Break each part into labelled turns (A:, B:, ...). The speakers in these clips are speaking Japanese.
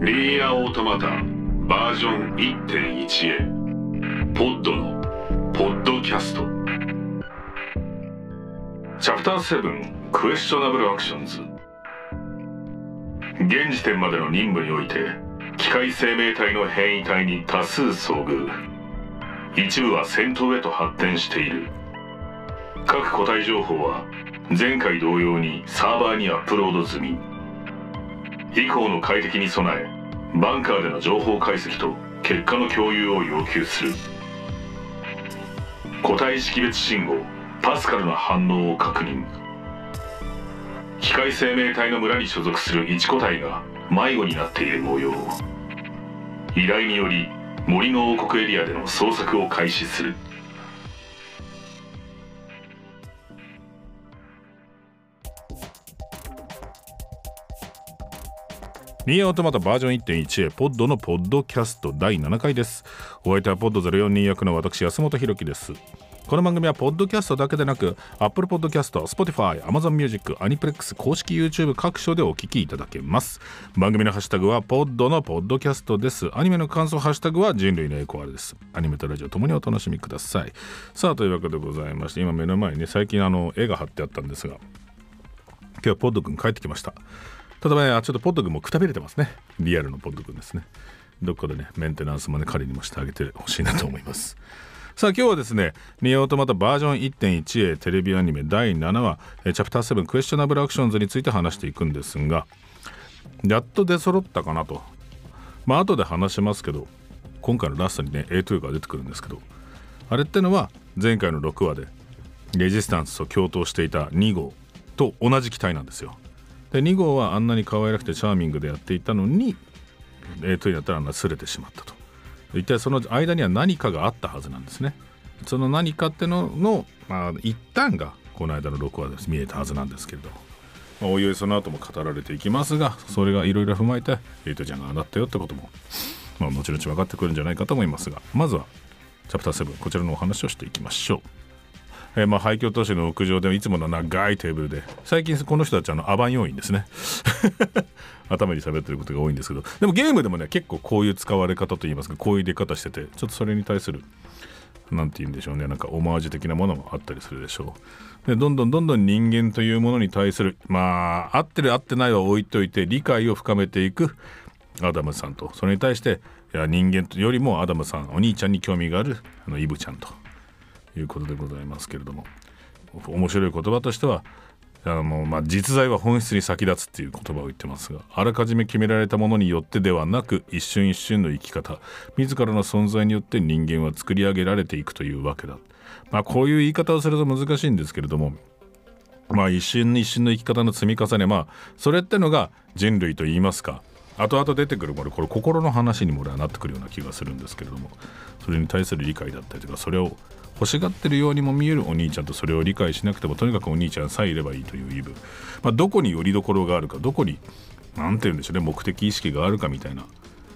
A: リーアオートマタバージョン1.1へ。ポッドのポッドキャスト。チャプター7クエスチョナブルアクションズ。現時点までの任務において機械生命体の変異体に多数遭遇。一部は戦闘へと発展している。各個体情報は前回同様にサーバーにアップロード済み。以降の快適に備えバンカーでの情報解析と結果の共有を要求する。個体識別信号パスカルの反応を確認。機械生命体の村に所属する一個体が迷子になっている模様。依頼により森の王国エリアでの捜索を開始する。
B: ニーアオートマタバージョン1.1へポッドのポッドキャスト第7回です。お相手はポッド042役の私安本博樹です。この番組はポッドキャストだけでなく Apple Podcast、Spotify、Amazon Music、アニプレックス公式 YouTube 各所でお聞きいただけます。番組のハッシュタグはポッドのポッドキャストです。アニメの感想ハッシュタグは人類のエコアルです。アニメとラジオともにお楽しみください。さあというわけでございまして今目の前にね最近あの絵が貼ってあったんですが今日はポッド君帰ってきました。ただねちょっとポッド君もくたびれてますね。リアルのポッド君ですね。どっかでねメンテナンスもね仮にもしてあげてほしいなと思います。さあ今日はですねニオートマタバージョン1.1へテレビアニメ第7話チャプター7クエスチョナブルアクションズについて話していくんですがやっと出揃ったかなと。まあ後で話しますけど今回のラストにね A2 が出てくるんですけどあれってのは前回の6話でレジスタンスと共闘していた2号と同じ機体なんですよ。で2号はあんなに可愛らくてチャーミングでやっていたのに A2 になったらあんなすれてしまったと。一体その間には何かがあったはずなんですね。その何かってのの、まあ、一旦がこの間の6話で見えたはずなんですけれど、まあ、おいおいその後も語られていきますがそれがいろいろ踏まえてエイトちゃんがああなったよってことも、まあ、後々分かってくるんじゃないかと思いますが。まずはチャプター7こちらのお話をしていきましょう。えー、まあ廃墟都市の屋上でいつもの長いテーブルで最近この人たちあのアバン要員ですね。頭に喋ってることが多いんですけど。でもゲームでもね結構こういう使われ方といいますかこういう出方しててちょっとそれに対する何て言うんでしょうね。なんかオマージュ的なものもあったりするでしょう。でどんどんどんどん人間というものに対するまあ合ってる合ってないは置いといて理解を深めていくアダムさんと。それに対していや人間よりもアダムさんお兄ちゃんに興味があるあのイブちゃんと。いうことでございますけれども面白い言葉としてはあの、まあ、実在は本質に先立つっていう言葉を言ってますがあらかじめ決められたものによってではなく一瞬一瞬の生き方自らの存在によって人間は作り上げられていくというわけだ、まあ、こういう言い方をすると難しいんですけれどもまあ一瞬一瞬の生き方の積み重ねまあそれってのが人類と言いますか後々出てくるものこれ心の話にも俺はなってくるような気がするんですけれどもそれに対する理解だったりとかそれを欲しがってるようにも見えるお兄ちゃんとそれを理解しなくてもとにかくお兄ちゃんさえいればいいという言い分、まあ、どこによりどころがあるかどこに何て言うんでしょうね目的意識があるかみたいな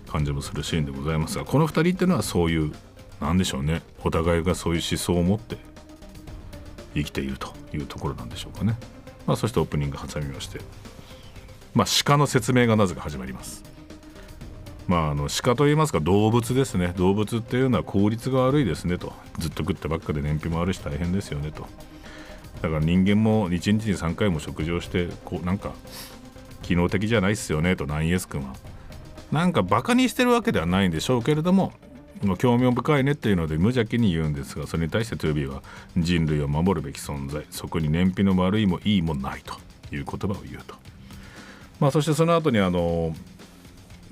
B: 感じもするシーンでございますがこの2人っていうのはそういう何でしょうねお互いがそういう思想を持って生きているというところなんでしょうかね、まあ、そしてオープニング挟みましてまあ鹿の説明がなぜか始まります。まあ、あの鹿といいますか動物ですね。動物っていうのは効率が悪いですねと。ずっと食ってばっかで燃費もあるし大変ですよねと。だから人間も1日に3回も食事をしてこうなんか機能的じゃないっすよねと。ナインエス君は。なんかバカにしてるわけではないんでしょうけれども興味深いねっていうので無邪気に言うんですがそれに対してトゥービーは人類を守るべき存在。そこに燃費の悪いもいいもないという言葉を言うと。まあそしてその後にあの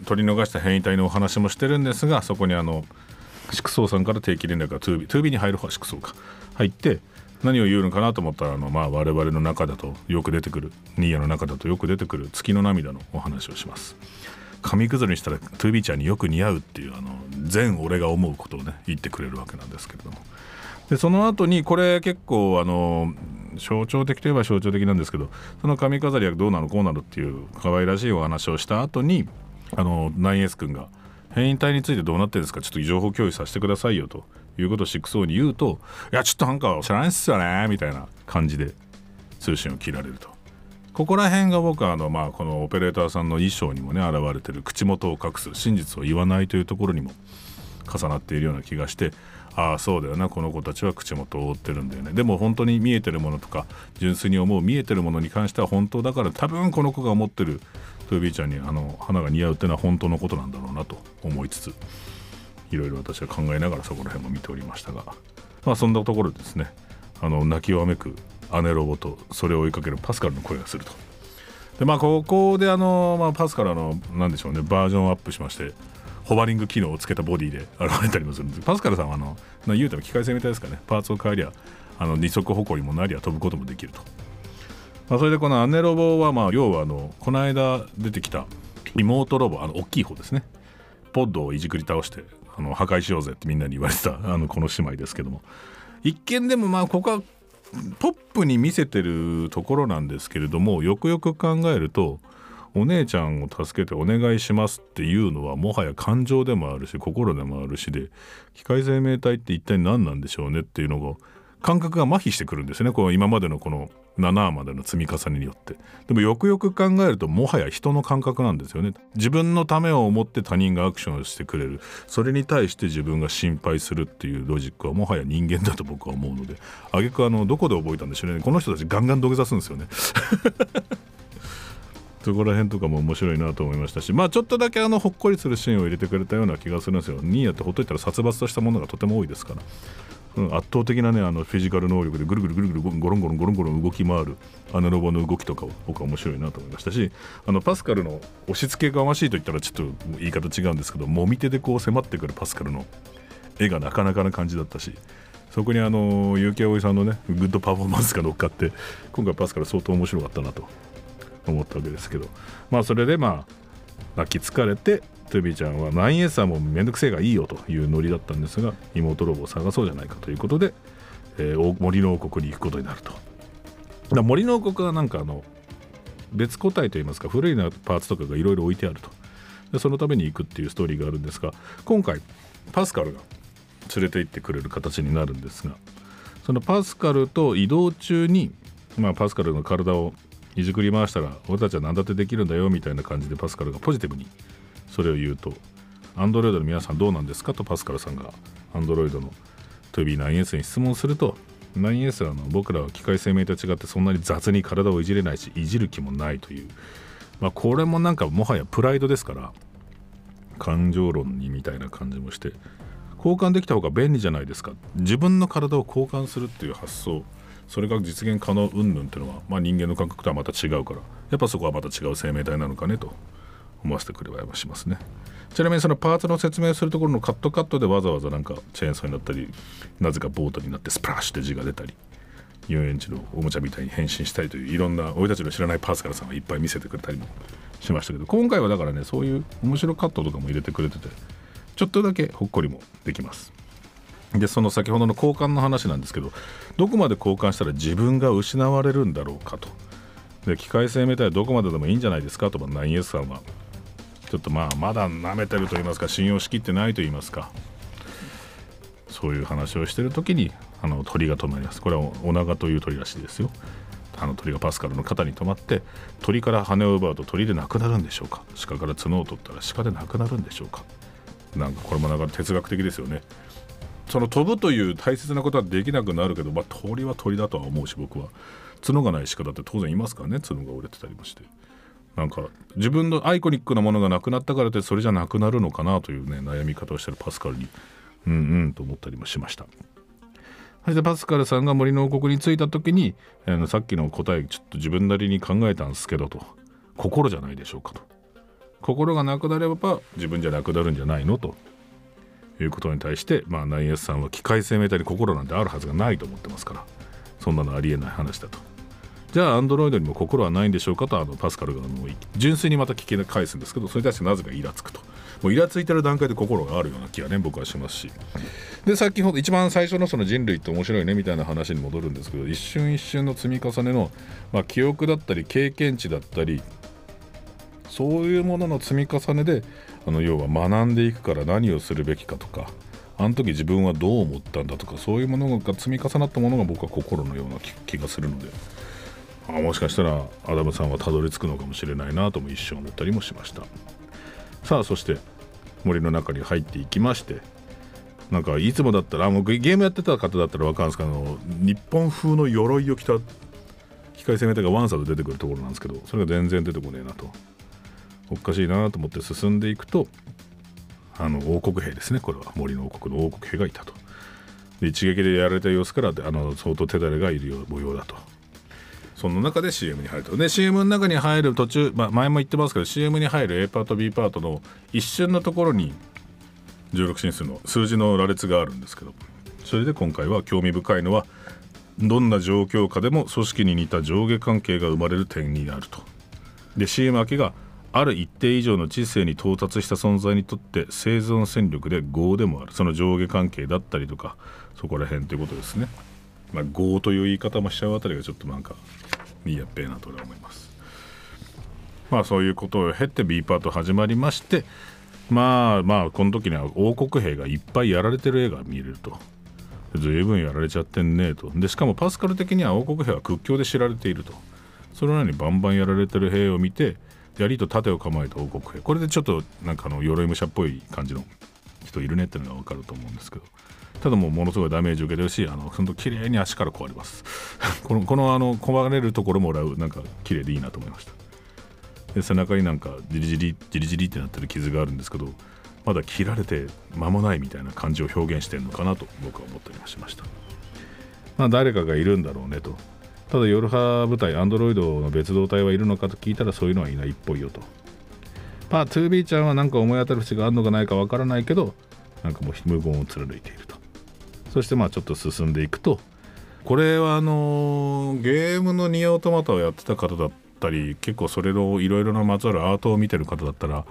B: 取り逃した変異体のお話もしてるんですがそこにあの粛宗さんから定期連絡が 2B, 2B に入る粛宗か。入って何を言うのかなと思ったらあの、まあ、我々の中だとよく出てくるニーヤの中だとよく出てくる月の涙のお話をします。紙くずにしたら 2B ちゃんによく似合うっていうあの全俺が思うことをね言ってくれるわけなんですけれども。でその後にこれ結構あの象徴的といえば象徴的なんですけどその髪飾りはどうなのこうなのっていう可愛らしいお話をした後にあの 9S 君が変異体についてどうなってるんですかちょっと情報共有させてくださいよということをシックスに言うといやちょっとなんか知らないっすよねみたいな感じで通信を切られると。ここら辺が僕はあの、まあ、このオペレーターさんの衣装にもね現れてる口元を隠す真実を言わないというところにも重なっているような気がしてああそうだよなこの子たちは口元を覆ってるんだよねでも本当に見えてるものとか純粋に思う見えてるものに関しては本当だから多分この子が思ってるトゥービーちゃんにあの花が似合うっていうのは本当のことなんだろうなと思いつついろいろ私は考えながらそこら辺も見ておりましたがまあそんなところですね。あの泣きわめく姉ロボとそれを追いかけるパスカルの声がすると。でまあここであの、まあ、パスカルのなんでしょうねバージョンアップしましてホバリング機能をつけたボディで 現れたりもするんです。パスカルさんはあの言うても機械性みたいですかね。パーツを変えりゃあの二足歩行にもなりゃ飛ぶこともできると、まあ、それでこのアネロボはまあ要はあのこの間出てきた妹ロボあの大きい方ですね。ポッドをいじくり倒してあの破壊しようぜってみんなに言われてた あのこの姉妹ですけども。一見でもまあここはポップに見せてるところなんですけれどもよくよく考えるとお姉ちゃんを助けてお願いしますっていうのはもはや感情でもあるし心でもあるしで機械生命体って一体何なんでしょうねっていうのが感覚が麻痺してくるんですね。この今までのこの7話までの積み重ねによって。でもよくよく考えるともはや人の感覚なんですよね。自分のためを思って他人がアクションをしてくれる。それに対して自分が心配するっていうロジックはもはや人間だと僕は思うので。挙句あのどこで覚えたんでしょうね。この人たちガンガン土下座するんですよね。そこら辺とかも面白いなと思いましたし。まあちょっとだけあのほっこりするシーンを入れてくれたような気がするんですよ。ニーヤってほっといたら殺伐としたものがとても多いですから。うん、圧倒的なねあのフィジカル能力でぐるぐるぐるぐるゴロンゴロンゴロンゴロン動き回るアナロボの動きとかを僕は面白いなと思いましたしあのパスカルの押し付けがましいと言ったらちょっと言い方違うんですけどもみ手でこう迫ってくるパスカルの絵がなかなかな感じだったしそこにあの結城葵さんのねグッドパフォーマンスが乗っかって今回パスカル相当面白かったなと思ったわけですけどまあそれでまあ泣き疲れてトゥビちゃんは 9S はもめんどくせえがいいよというノリだったんですが妹ロボを探そうじゃないかということで、えー、森の王国に行くことになると。だ森の王国はなんかあの別個体といいますか古いなパーツとかがいろいろ置いてあると。でそのために行くっていうストーリーがあるんですが今回パスカルが連れて行ってくれる形になるんですがそのパスカルと移動中に、まあ、パスカルの体をいじくり回したら俺たちは何だってできるんだよみたいな感じでパスカルがポジティブにそれを言うとアンドロイドの皆さんどうなんですか？とパスカルさんがアンドロイドの 2B9S に質問すると 9S はの僕らは機械生命と違ってそんなに雑に体をいじれないしいじる気もないという、まあ、これもなんかもはやプライドですから感情論にみたいな感じもして交換できた方が便利じゃないですか。自分の体を交換するっていう発想それが実現可能云々っていうのは、まあ、人間の感覚とはまた違うからやっぱそこはまた違う生命体なのかねと。思わせてくればしますね。ちなみにそのパーツの説明するところのカットカットでわざわざなんかチェーンソーになったりなぜかボートになってスプラッシュって字が出たり遊園地のおもちゃみたいに変身したりといういろんな俺たちの知らないパーツからさんがいっぱい見せてくれたりもしましたけど今回はだからねそういう面白カットとかも入れてくれててちょっとだけほっこりもできます。でその先ほどの交換の話なんですけどどこまで交換したら自分が失われるんだろうかと。で機械生命体はどこまででもいいんじゃないですかと 9S さんはょっとまあまだ舐めてると言いますか信用しきってないと言いますか。そういう話をしてる時にあの鳥が止まります。これはオナガという鳥らしいですよ。あの鳥がパスカルの肩に止まって鳥から羽を奪うと鳥でなくなるんでしょうか。鹿から角を取ったら鹿でなくなるんでしょうか。なんかこれもなか哲学的ですよね。その飛ぶという大切なことはできなくなるけど、まあ、鳥は鳥だとは思うし僕は。角がない鹿だって当然いますからね角が折れてたりもして。なんか自分のアイコニックなものがなくなったからってそれじゃなくなるのかなというね悩み方をしてるパスカルに。うんうんと思ったりもしました。そしてパスカルさんが森の王国に着いた時にあのさっきの答えちょっと自分なりに考えたんですけどと。心じゃないでしょうかと。心がなくなれば自分じゃなくなるんじゃないのと。いうことに対して、まあ、ナイエスさんは機械生命体に心なんてあるはずがないと思ってますから。そんなのありえない話だと。じゃあアンドロイドにも心はないんでしょうかとあのパスカルがあの純粋にまた聞き返すんですけどそれに対してなぜかイラつくともうイラついてる段階で心があるような気がね僕はしますしで先ほど一番最初のその人類って面白いねみたいな話に戻るんですけど一瞬一瞬の積み重ねの、まあ、記憶だったり経験値だったりそういうものの積み重ねであの要は学んでいくから何をするべきかとかあの時自分はどう思ったんだとかそういうものが積み重なったものが僕は心のような気がするので。あもしかしたらアダムさんはたどり着くのかもしれないなとも一瞬思ったりもしました。さあそして森の中に入っていきましてなんかいつもだったらもうゲームやってた方だったら分かるんですけど日本風の鎧を着た機械生命体がワンサーで出てくるところなんですけどそれが全然出てこねえなと。おかしいなと思って進んでいくとあの王国兵ですね。これは。森の王国の王国兵がいたと。で一撃でやられた様子からあの相当手だれがいる模様だと。その中で CM に入ると。で CM の中に入る途中、まあ、前も言ってますけど CM に入る A パート B パートの一瞬のところに16進数の数字の羅列があるんですけど。それで今回は興味深いのはどんな状況下でも組織に似た上下関係が生まれる点になると。で CM 明けがある一定以上の知性に到達した存在にとって生存戦力で業でもある。その上下関係だったりとかそこら辺ということですね。まあ、業という言い方もしちゃうあたりがちょっとなんかいいやっべえなとは思います。まあそういうことを経て B パート始まりましてまあまあこの時には王国兵がいっぱいやられてる絵が見れると。随分やられちゃってんねえと。でしかもパスカル的には王国兵は屈強で知られていると。それなのにバンバンやられてる兵を見て槍と盾を構えた王国兵これでちょっとなんかあの鎧武者っぽい感じの人いるねっていうのが分かると思うんですけどただもうものすごいダメージ受けてるしあの本当綺麗に足から壊れます。このこのあの壊れるところもらうなんか綺麗でいいなと思いました。で背中になんかじりじりじりじりってなってる傷があるんですけどまだ切られて間もないみたいな感じを表現してるのかなと僕は思ったりもしました。まあ誰かがいるんだろうねと。ただ夜派部隊アンドロイドの別動隊はいるのかと聞いたらそういうのはいないっぽいよと。まあ 2B ちゃんは何か思い当たる節があるのかないかわからないけどなんかもう無言を貫いていると。そしてまあちょっと進んでいくと。これはあの、ゲームのニアオトマタをやってた方だったり結構それのいろいろなまつわるアートを見てる方だったら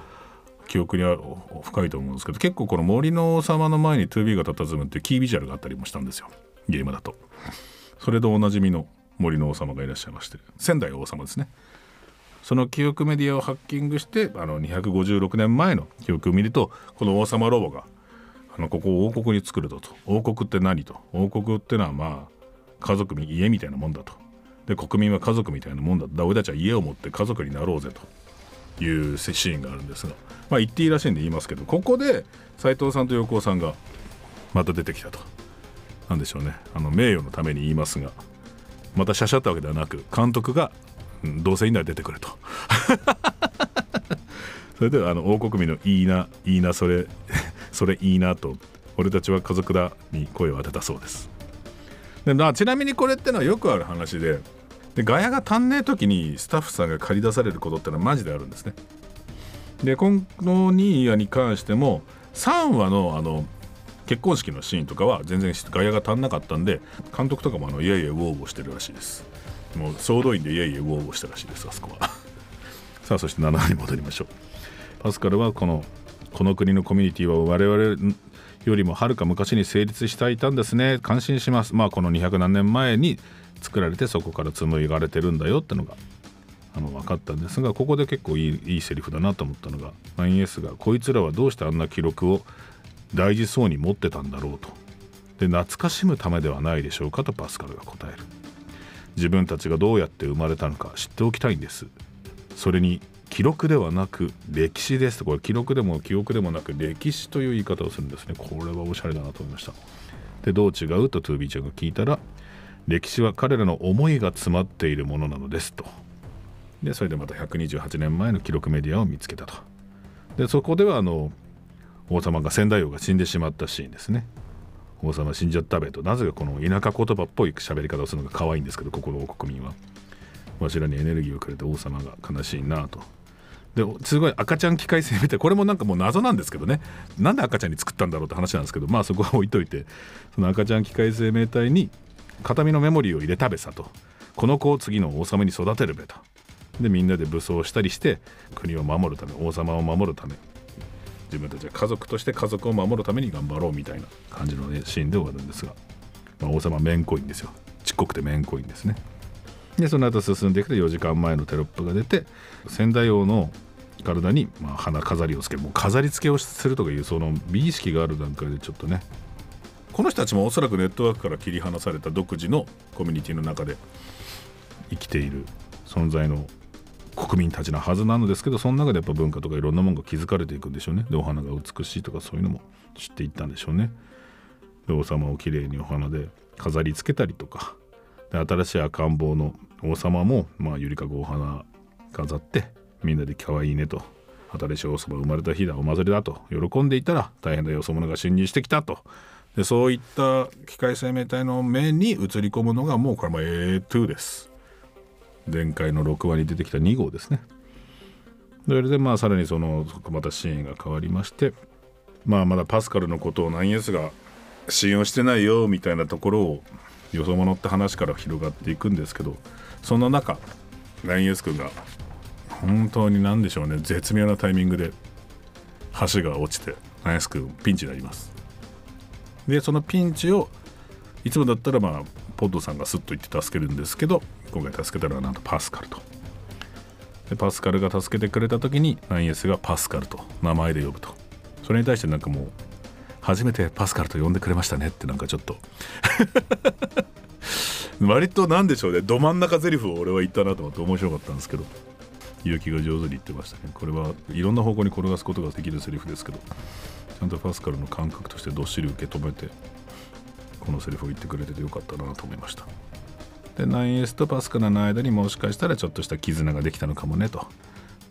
B: 記憶には深いと思うんですけど結構この森の王様の前に 2B が佇むっていうキービジュアルがあったりもしたんですよ。ゲームだと。それとおなじみの森の王様がいらっしゃいまして。仙台王様ですね。その記憶メディアをハッキングしてあの256年前の記憶を見るとこの王様ロボがあのここを王国に作るとと。王国って何と。王国ってのはまあ家族家みたいなもんだと。で国民は家族みたいなもんだ。俺たちは家を持って家族になろうぜと。いうシーンがあるんですが。まあ言っていいらしいんで言いますけどここで斎藤さんと横尾さんがまた出てきたと。なんでしょうね。あの名誉のために言いますが。またしゃしゃったわけではなく監督が、うん、どうせいいなら出てくれと。それではあの王国民のいいないいなそれ。それいいなと。俺たちは家族だに声を当てたそうです。で、まあ、ちなみにこれってのはよくある話ででガヤが足んねえ時にスタッフさんが借り出されることってのはマジであるんですね。でこのニーヤに関しても3話のあの結婚式のシーンとかは全然ガヤが足んなかったんで監督とかもあのいやいやウォーウォーしてるらしいです。もう総動員でいやいやウォーウォーしたらしいですあそこは。さあそして7話に戻りましょう。パスカルはこのこの国のコミュニティは我々よりもはるか昔に成立していたんですね。感心します。まあこの200何年前に作られてそこから紡いがれてるんだよってのがあの分かったんですがここで結構いいいいセリフだなと思ったのが 9S がこいつらはどうしてあんな記録を大事そうに持ってたんだろうと。で懐かしむためではないでしょうかとパスカルが答える。自分たちがどうやって生まれたのか知っておきたいんです。それに記録ではなく歴史です。とこれ記録でも記憶でもなく歴史という言い方をするんですね。これはおしゃれだなと思いました。でどう違う？と 2B ちゃんが聞いたら歴史は彼らの思いが詰まっているものなのですと。でそれでまた128年前の記録メディアを見つけたと。でそこではあの王様が仙台王が死んでしまったシーンですね。王様死んじゃったべと。なぜかこの田舎言葉っぽい喋り方をするのが可愛いんですけどここの国民は。わしらにエネルギーをくれた王様が悲しいなと。ですごい赤ちゃん機械生命体これもなんかもう謎なんですけどね。なんで赤ちゃんに作ったんだろうって話なんですけどまあそこは置いといてその赤ちゃん機械生命体に形見のメモリーを入れたべさと。この子を次の王様に育てるべと。でみんなで武装したりして国を守るため王様を守るため自分たちは家族として家族を守るために頑張ろうみたいな感じの、ね、シーンで終わるんですが、まあ、王様めんこいんですよ。ちっこくてめんこいんですね。でその後進んでいくと4時間前のテロップが出て仙台王の体にまあ花飾りをつけるもう飾り付けをするとかいうその美意識がある段階でちょっとね。この人たちもおそらくネットワークから切り離された独自のコミュニティの中で生きている存在の国民たちのはずなのですけどその中でやっぱ文化とかいろんなものが築かれていくんでしょうね。でお花が美しいとかそういうのも知っていったんでしょうね。で王様をきれいにお花で飾り付けたりとかで新しい赤ん坊の王様も、まあ、ゆりかごお花飾ってみんなで可愛いねと新しい王様生まれた日だお祭りだと喜んでいたら大変なよそ者が侵入してきたと。でそういった機械生命体の目に映り込むのがもうこれも A2 です。前回の6話に出てきた2号ですね。それでまあさらにそのまたシーンが変わりましてまあまだパスカルのことをナインエスが信用してないよみたいなところをよそ者って話から広がっていくんですけどその中ナインエス君が本当に何でしょうね絶妙なタイミングで橋が落ちてナインエス君ピンチになります。でそのピンチをいつもだったらまあポッドさんがスッと言って助けるんですけど今回助けたのはなんとパスカルと。でパスカルが助けてくれた時にナインエスがパスカルと名前で呼ぶと。それに対してなんかもう初めてパスカルと呼んでくれましたねってなんかちょっと。割となんでしょうね。ど真ん中ゼリフを俺は言ったなと思って面白かったんですけど。勇気が上手に言ってましたね。これはいろんな方向に転がすことができるセリフですけど。ちゃんとパスカルの感覚としてどっしり受け止めてこのセリフを言ってくれててよかったなと思いました。で 9S とパスカルの間にもしかしたらちょっとした絆ができたのかもねと。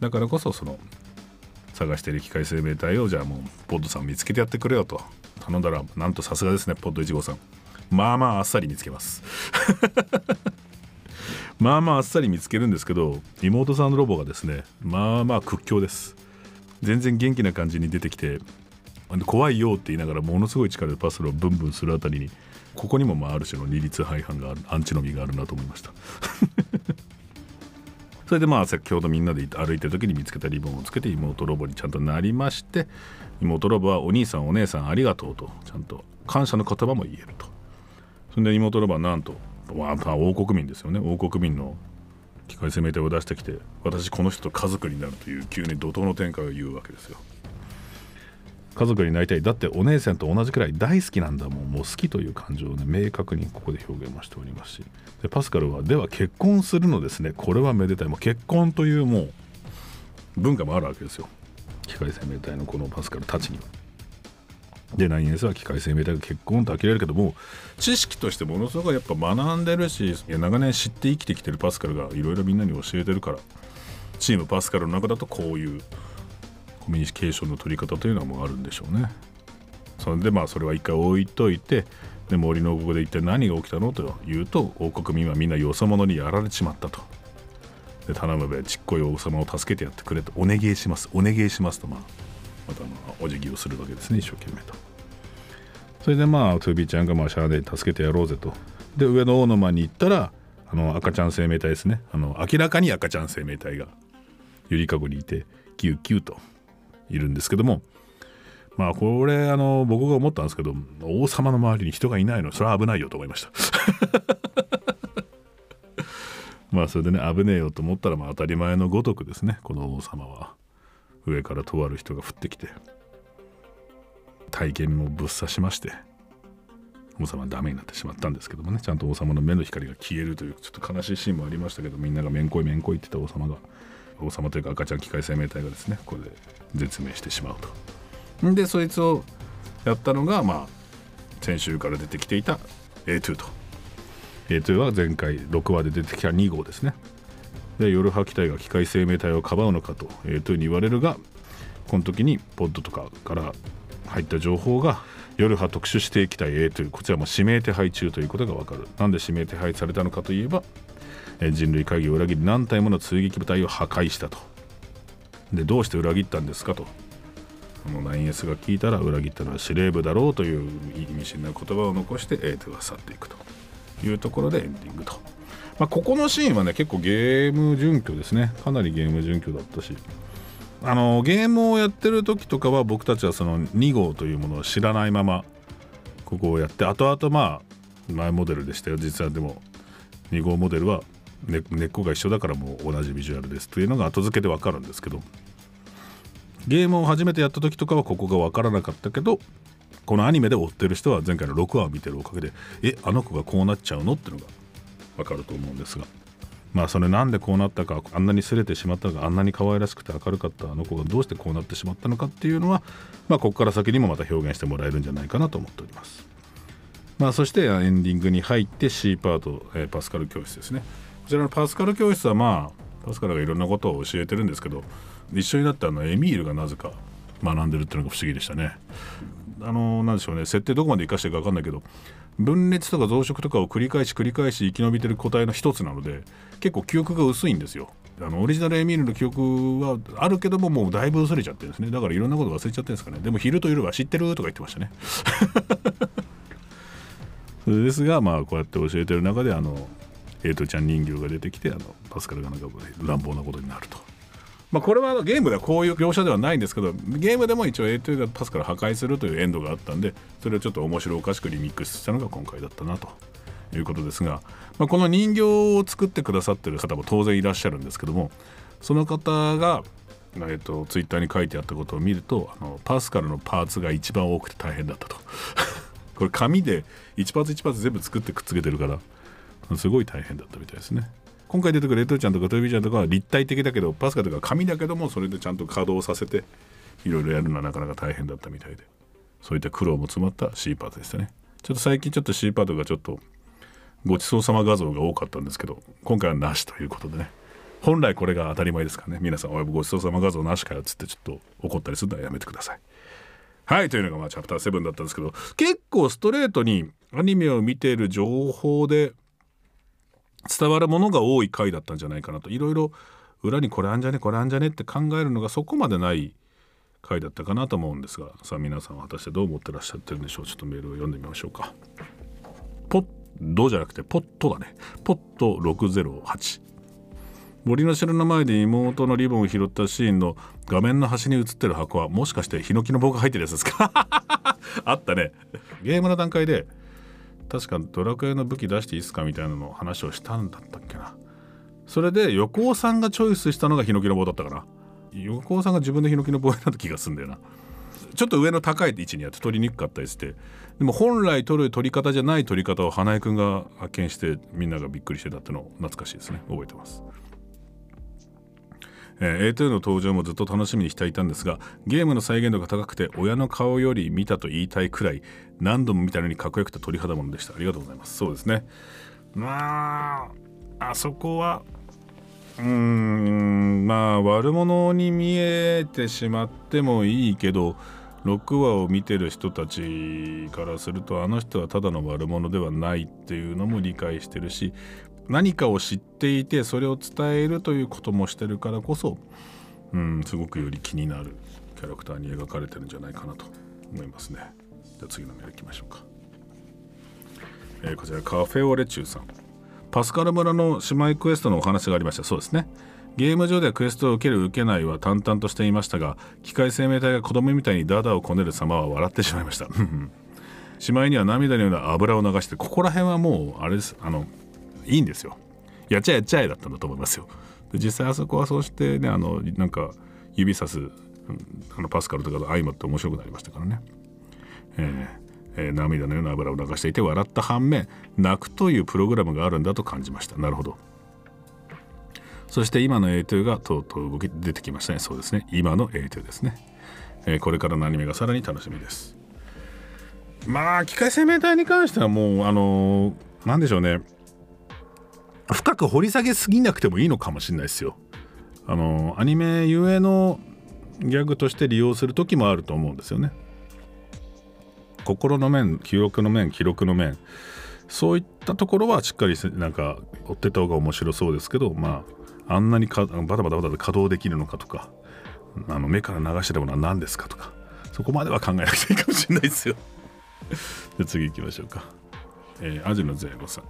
B: だからこそその探してる機械生命体をじゃあもうポッドさん見つけてやってくれよと。頼んだらなんとさすがですねポッド1号さん。まあまああっさり見つけます。まあまああっさり見つけるんですけど妹さんのロボがですねまあまあ屈強です。全然元気な感じに出てきて怖いよって言いながらものすごい力でパスルをブンブンするあたりにここにもまあある種の二律背反があるアンチノミがあるなと思いました。それでまあ先ほどみんなで歩いてる時に見つけたリボンをつけて妹ロボにちゃんとなりまして妹ロボはお兄さんお姉さんありがとうとちゃんと感謝の言葉も言えると。それで妹ロボはなんと、まあ、王国民ですよね。王国民の機械生命体を出してきて私この人と家族になるという急に怒涛の展開を言うわけですよ。家族になりたい。だってお姉さんと同じくらい大好きなんだもん。もう好きという感情をね明確にここで表現もしておりますし。でパスカルはでは結婚するのですね。これはめでたい。もう結婚というもう文化もあるわけですよ。機械生命体のこのパスカルたちには。で 9S は機械生命体が結婚と呆れるけども知識としてものすごくやっぱ学んでるし長年知って生きてきてるパスカルがいろいろみんなに教えてるからチームパスカルの中だとこういうコミュニケーションの取り方というのはもうあるんでしょうね。それでまあそれは一回置いといてで森の王国で一体何が起きたのというと王国民はみんなよそ者にやられちまったと。で頼むべちっこい王様を助けてやってくれとお願いしますお願いしますとまあまたまあお辞儀をするわけですね一生懸命と。それでまあトゥービーちゃんがまあシャアで助けてやろうぜと。で上の王の間に行ったらあの赤ちゃん生命体ですね。あの明らかに赤ちゃん生命体がゆりかごにいてキューキューといるんですけども。まあこれあの僕が思ったんですけど王様の周りに人がいないの。それは危ないよと思いました。まあそれでね危ねえよと思ったらまあ当たり前のごとくですねこの王様は。上からとある人が降ってきて大剣をぶっ刺しまして王様はダメになってしまったんですけどもね。ちゃんと王様の目の光が消えるというちょっと悲しいシーンもありましたけどみんながめんこいめんこいって言った王様が王様というか赤ちゃん機械生命体がですねこれで絶命してしまうと。でそいつをやったのがまあ先週から出てきていた A2 と。A2 は前回6話で出てきた2号ですね。で夜波機体が機械生命体をかばうのかと A2 に言われるがこの時にポッドとかから入った情報が夜波特殊指定機体 A2 こちらも指名手配中ということが分かる。なんで指名手配されたのかといえばえ人類会議を裏切り何体もの追撃部隊を破壊したと。でどうして裏切ったんですかと。この 9S が聞いたら裏切ったのは司令部だろうという意味深な言葉を残して A2 は去っていくというところでエンディングと、まあ、ここのシーンはね結構ゲーム準拠ですね。かなりゲーム準拠だったし。あのゲームをやってる時とかは僕たちはその2号というものを知らないままここをやって後々まあ前モデルでしたよ。実はでも2号モデルは根っこが一緒だからもう同じビジュアルです。というのが後付けで分かるんですけど。ゲームを初めてやった時とかはここが分からなかったけどこのアニメで追ってる人は前回の6話を見てるおかげでえあの子がこうなっちゃうの？ってのが分かると思うんですが。まあそれなんでこうなったかあんなにすれてしまったのかあんなに可愛らしくて明るかったあの子がどうしてこうなってしまったのかっていうのは、まあ、ここから先にもまた表現してもらえるんじゃないかなと思っております。まあ、そしてエンディングに入って C パート、えー、パスカル教室ですね。こちらのパスカル教室はまあパスカルがいろんなことを教えてるんですけど一緒になってあのエミールがなぜか学んでるっていうのが不思議でしたね。あのなんでしょうね。設定どこまで生かしてるか分かんないけど分裂とか増殖とかを繰り返し繰り返し生き延びてる個体の一つなので結構記憶が薄いんですよ。あのオリジナルエミールの記憶はあるけどももうだいぶ薄れちゃってるんですね。だからいろんなこと忘れちゃってるんですかね。でも昼と夜は知ってるとか言ってましたね。ですがまあこうやって教えてる中であのエイトちゃん人形が出てきてあのパスカルがなんか乱暴なことになると。まあ、これはゲームではこういう描写ではないんですけどゲームでも一応 A2 がパスカル破壊するというエンドがあったんでそれをちょっと面白おかしくリミックスしたのが今回だったなということですが、まあ、この人形を作ってくださってる方も当然いらっしゃるんですけどもその方が、えーと、ツイッターに書いてあったことを見るとあのパスカルのパーツが一番多くて大変だったと。これ紙で1発1発全部作ってくっつけてるからすごい大変だったみたいですね。今回出てくるレトルちゃんとかトイビちゃんとかは立体的だけどパスカとか紙だけどもそれでちゃんと稼働させていろいろやるのはなかなか大変だったみたいで。そういった苦労も詰まった C パートでしたね。ちょっと最近ちょっと C パートがちょっとごちそうさま画像が多かったんですけど今回はなしということでね。本来これが当たり前ですからね。皆さんおごちそうさま画像なしかよっつってちょっと怒ったりするのはやめてください。はいというのがまあチャプター7だったんですけど結構ストレートにアニメを見ている情報で伝わるものが多い回だったんじゃないかなと。いろいろ裏にこれあんじゃねこれあんじゃねって考えるのがそこまでない回だったかなと思うんですがさあ皆さんは果たしてどう思ってらっしゃってるんでしょう。ちょっとメールを読んでみましょうか。ポッドじゃなくてポットだね。ポット608森の城の前で妹のリボンを拾ったシーンの画面の端に映ってる箱はもしかしてヒノキの棒が入ってるやつですか？あったね。ゲームの段階で確かドラクエの武器出していいっすかみたいなの話をしたんだったっけな。それで横尾さんがチョイスしたのがヒノキの棒だったかな。横尾さんが自分でヒノキの棒になった気がすんだよな。ちょっと上の高い位置にやって取りにくかったりして。でも本来取る取り方じゃない取り方を花江君が発見してみんながびっくりしてたっての懐かしいですね。覚えてます。えー、A2 の登場もずっと楽しみにしていたんですがゲームの再現度が高くて親の顔より見たと言いたいくらい何度も見たのにかっこよくて鳥肌ものでした。ありがとうございます。そうですね。まああそこはうーんまあ悪者に見えてしまってもいいけど6話を見てる人たちからするとあの人はただの悪者ではないっていうのも理解してるし何かを知っていてそれを伝えるということもしてるからこそ、うん、すごくより気になるキャラクターに描かれてるんじゃないかなと思いますね。じゃあ次のメールいきましょうか、えー、こちらカフェオレチューさん。パスカル村の姉妹クエストのお話がありました。そうですね。ゲーム上ではクエストを受ける受けないは淡々としていましたが機械生命体が子供みたいにダダをこねる様は笑ってしまいました。しまいには涙のような油を流してここら辺はもうあれです。あのいいんですよ。やっちゃえやっちゃえだったんだと思いますよ。で実際あそこはそうしてねあのなんか指さすあのパスカルとかと相まって面白くなりましたからね、えーえー、涙のような油を流していて笑った反面泣くというプログラムがあるんだと感じました。なるほど。そして今の A2 がとうとう動き出てきましたね。そうですね。今の A2 ですね、えー、これからのアニメがさらに楽しみです。まあ機械生命体に関してはもうあのー、何でしょうね。深く掘り下げすぎなくてもいいのかもしれないですよ。あのアニメゆえのギャグとして利用する時もあると思うんですよね。心の面記憶の面記録の面そういったところはしっかりなんか追ってた方が面白そうですけどまああんなにかバタバタバタで稼働できるのかとかあの目から流してるものは何ですかとかそこまでは考えなくていいかもしれないですよ。で次行きましょうか。えー、アジのゼーゴさん。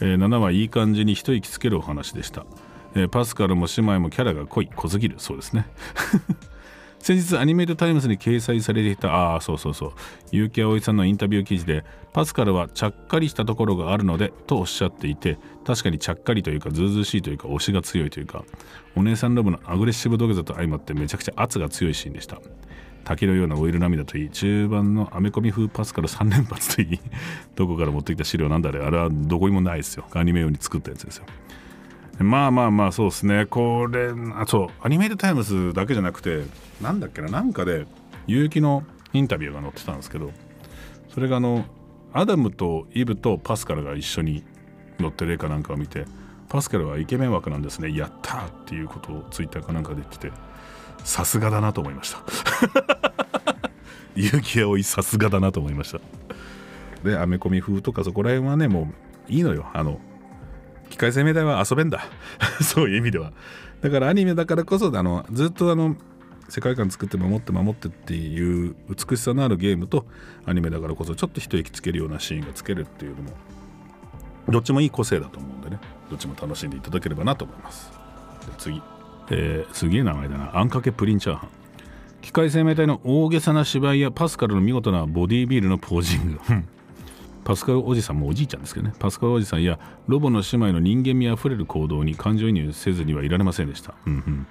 B: えー、7話いい感じに一息つけるお話でした、えー、パスカルも姉妹もキャラが濃い濃すぎる。そうですね。先日アニメイトタイムズに掲載されていたああそうそうそう。悠木碧さんのインタビュー記事でパスカルはちゃっかりしたところがあるのでとおっしゃっていて確かにちゃっかりというかずうずしいというか押しが強いというかお姉さんラブのアグレッシブ土下座と相まってめちゃくちゃ圧が強いシーンでした。滝のようなオイル涙といい中盤のアメコミ風パスカル3連発といい。どこから持ってきた資料なんだあれ。あれはどこにもないですよ。アニメ用に作ったやつですよ。まあまあまあそうですね。これあそうアニメイトタイムズだけじゃなくてなんだっけななんかで悠木のインタビューが載ってたんですけどそれがあのアダムとイブとパスカルが一緒に載ってる絵かなんかを見てパスカルはイケメン枠なんですね。やったっていうことをツイッターかなんかで言ってて。さすがだなと思いました。結城葵さすがだなと思いました。でアメコミ風とかそこら辺はねもういいのよ。あの機械生命体は遊べんだ。そういう意味では。だからアニメだからこそあのずっとあの世界観作って守って守ってっていう美しさのあるゲームとアニメだからこそちょっと一息つけるようなシーンがつけるっていうのもどっちもいい個性だと思うんでね。どっちも楽しんでいただければなと思います。次。えー、すげえ名前だな。あんかけプリンチャーハン。機械生命体の大げさな芝居やパスカルの見事なボディービルのポージング。パスカルおじさんもおじいちゃんですけどね。パスカルおじさんやロボの姉妹の人間味あふれる行動に感情移入せずにはいられませんでした、うんうん。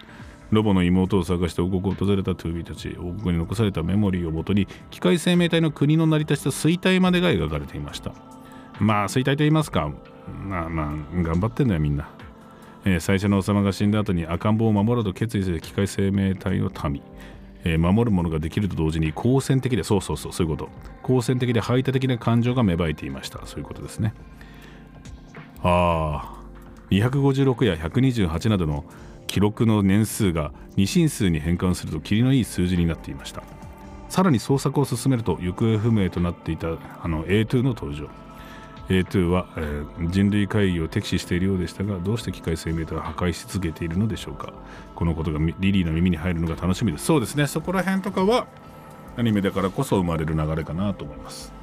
B: ロボの妹を探して王国を訪れたトゥービーたち王国に残されたメモリーをもとに機械生命体の国の成り立ちと衰退までが描かれていました。まあ衰退と言いますか。まあまあ頑張ってんだよみんな、えー、最初の王様が死んだ後に赤ん坊を守ろうと決意する機械生命体の民。えー、守るものができると同時に好戦的でそうそうそうそういうこと。好戦的で排他的な感情が芽生えていました。そういうことですね。ああ256や128などの記録の年数が二進数に変換すると霧のいい数字になっていました。さらに捜索を進めると行方不明となっていたあの A2 の登場。A2 は、えー、人類会議を敵視しているようでしたがどうして機械生命体を破壊し続けているのでしょうか？このことがリリーの耳に入るのが楽しみです。そうですね。そこら辺とかはアニメだからこそ生まれる流れかなと思います。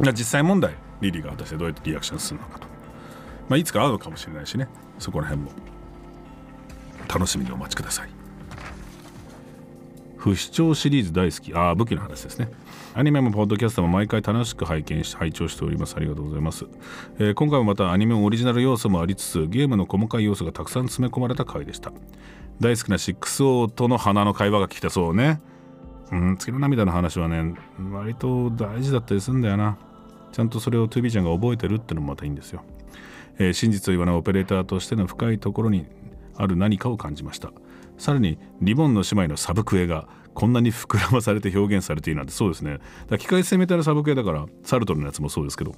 B: 実際問題リリーが果たしてどうやってリアクションするのかと、まあ、いつか会うのかもしれないしね。そこら辺も楽しみにお待ちください。不死鳥シリーズ大好き。ああ武器の話ですね。アニメもポッドキャストも毎回楽しく拝見し拝聴しております。ありがとうございます、えー、今回もまたアニメオリジナル要素もありつつゲームの細かい要素がたくさん詰め込まれた回でした。大好きな 6O との花の会話が聞きたそうね。うん月の涙の話はね割と大事だったりするんだよな。ちゃんとそれを 2B ちゃんが覚えてるってのもまたいいんですよ、えー、真実を言わないオペレーターとしての深いところにある何かを感じました。さらにリボンの姉妹のサブクエがこんなに膨らまされて表現されているなんてそうですね。だ機械生命体のサブクエだからサルトルのやつもそうですけど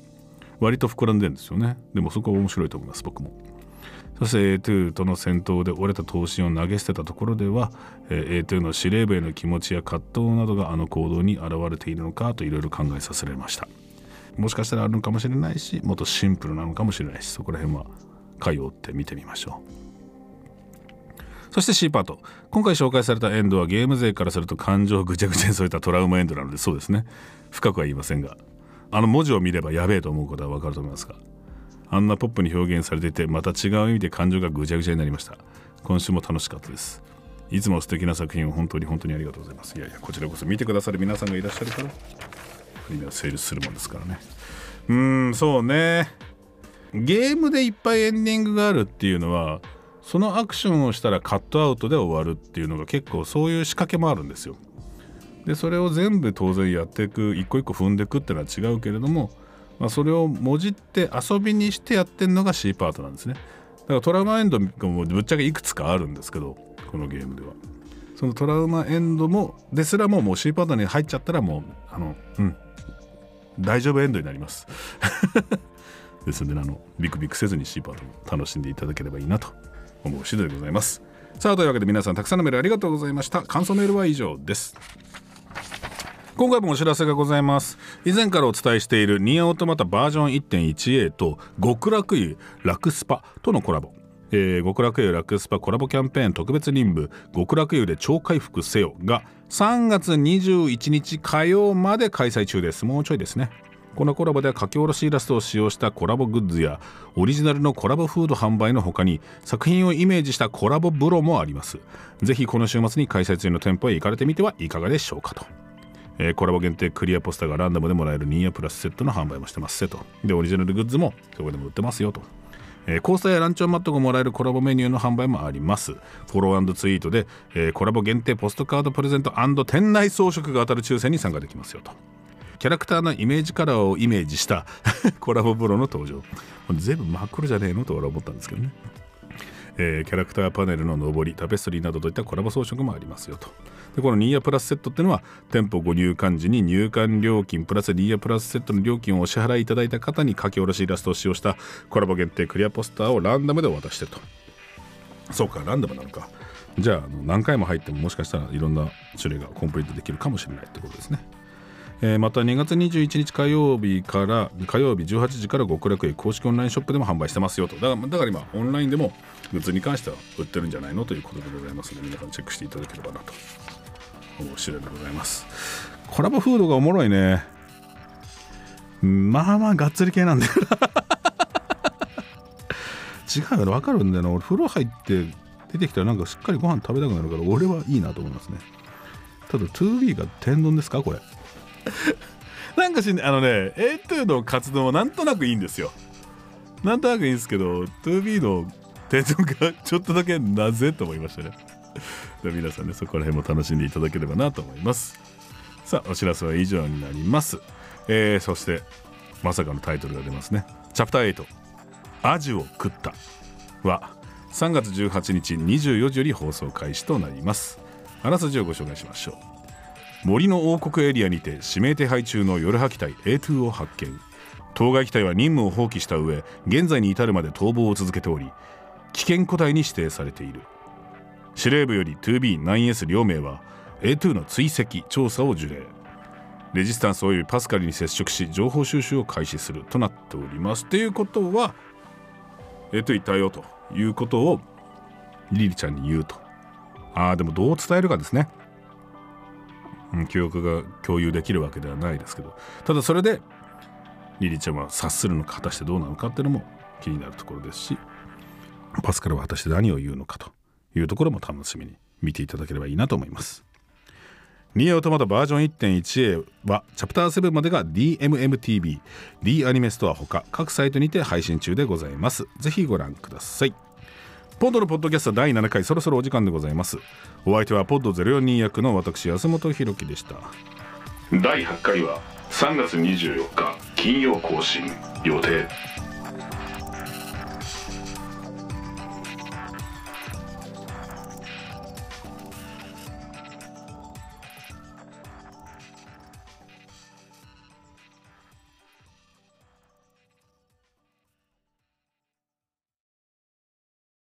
B: 割と膨らんでるんですよね。でもそこは面白いと思います僕も。そして A2 との戦闘で折れた闘神を投げ捨てたところでは A2 の司令部への気持ちや葛藤などがあの行動に現れているのかといろいろ考えさせられました。もしかしたらあるのかもしれないしもっとシンプルなのかもしれないしそこら辺は回を追って見てみましょう。そして C パート。今回紹介されたエンドはゲーム勢からすると感情をぐちゃぐちゃに添えたトラウマエンドなのでそうですね。深くは言いませんが。あの文字を見ればやべえと思うことはわかると思いますが。あんなポップに表現されていてまた違う意味で感情がぐちゃぐちゃになりました。今週も楽しかったです。いつも素敵な作品を本当に本当にありがとうございます。いやいやこちらこそ見てくださる皆さんがいらっしゃるからアニメは成立するもんですからね。うんそうね。ゲームでいっぱいエンディングがあるっていうのはそのアクションをしたらカットアウトで終わるっていうのが結構そういう仕掛けもあるんですよ。でそれを全部当然やっていく一個一個踏んでいくっていうのは違うけれども、まあ、それをもじって遊びにしてやってるのが C パートなんですね。だからトラウマエンドがもぶっちゃけいくつかあるんですけどこのゲームでは。そのトラウマエンドもですらももう C パートに入っちゃったらもうあのうん大丈夫エンドになります。ですのであのビクビクせずに C パートも楽しんでいただければいいなと思う次第でございます。さあというわけで皆さんたくさんのメールありがとうございました。感想メールは以上です。今回もお知らせがございます。以前からお伝えしているニアオートマタバージョン 1.1a と極楽湯ラクスパとのコラボ。えー、極楽湯ラクスパコラボキャンペーン特別任務極楽湯で超回復せよが3月21日火曜まで開催中です。もうちょいですね。このコラボでは書き下ろしイラストを使用したコラボグッズやオリジナルのコラボフード販売の他に作品をイメージしたコラボ風呂もあります。ぜひこの週末に開催中の店舗へ行かれてみてはいかがでしょうかと。えー、コラボ限定クリアポスターがランダムでもらえるニーヤプラスセットの販売もしてますと。でオリジナルグッズもそこでも売ってますよと。えー、コースターやランチョンマットがもらえるコラボメニューの販売もあります。フォローツイートで、えー、コラボ限定ポストカードプレゼント店内装飾が当たる抽選に参加できますよと。キャラクターのイメージカラーをイメージした コラボ風呂の登場。全部真っ黒じゃねえのと俺は思ったんですけどね。えーキャラクターパネルの上りタペストリーなどといったコラボ装飾もありますよと。でこのニーヤプラスセットっていうのは店舗ご入館時に入館料金プラスニーヤプラスセットの料金をお支払いいただいた方に書き下ろしイラストを使用したコラボ限定クリアポスターをランダムでお渡ししてると。そうかランダムなのか。じゃああの何回も入ってももしかしたらいろんな種類がコンプリートできるかもしれないってことですね。えーまた2月21日火曜日から火曜日18時から極楽へ公式オンラインショップでも販売してますよと。だからだから今オンラインでもグッズに関しては売ってるんじゃないのということでございますので皆さんチェックしていただければなと。思う次第でございます。コラボフードがおもろいね。まあまあがっつり系なんだよ 違うよ分かるんだよな。俺風呂入って出てきたらなんかしっかりご飯食べたくなるから俺はいいなと思いますね。ただ 2B が天丼ですかこれ。なんかしんあのね A2 の活動はなんとなくいいんですよ。なんとなくいいんですけど 2B の天丼がちょっとだけなぜと思いましたね。皆さんねそこら辺も楽しんでいただければなと思います。さあお知らせは以上になります、えーそしてまさかのタイトルが出ますね。チャプター8「アジを食った」は3月18日24時より放送開始となります。あらすじをご紹介しましょう。森の王国エリアにて指名手配中の夜破機隊 A2 を発見。当該機隊は任務を放棄した上現在に至るまで逃亡を続けており危険個体に指定されている。司令部より 2B9S 両名は A2 の追跡調査を受令。レジスタンスおよびパスカルに接触し情報収集を開始するとなっております。ということは A2 いたよということをリリちゃんに言うと。ああでもどう伝えるかですね。記憶が共有できるわけではないですけどただそれでリリちゃんは察するのか果たしてどうなのかっていうのも気になるところですしパスカルは果たして何を言うのかというところも楽しみに見ていただければいいなと思います。ニーアオトマトバージョン 1.1A はチャプター7までが DMMTV、D アニメストアほか各サイトにて配信中でございます。ぜひご覧ください。ポッドのポッドキャスト第7回そろそろお時間でございます。お相手はポッド042役の私安本博樹でした。
A: 第8回は3月24日金曜更新予定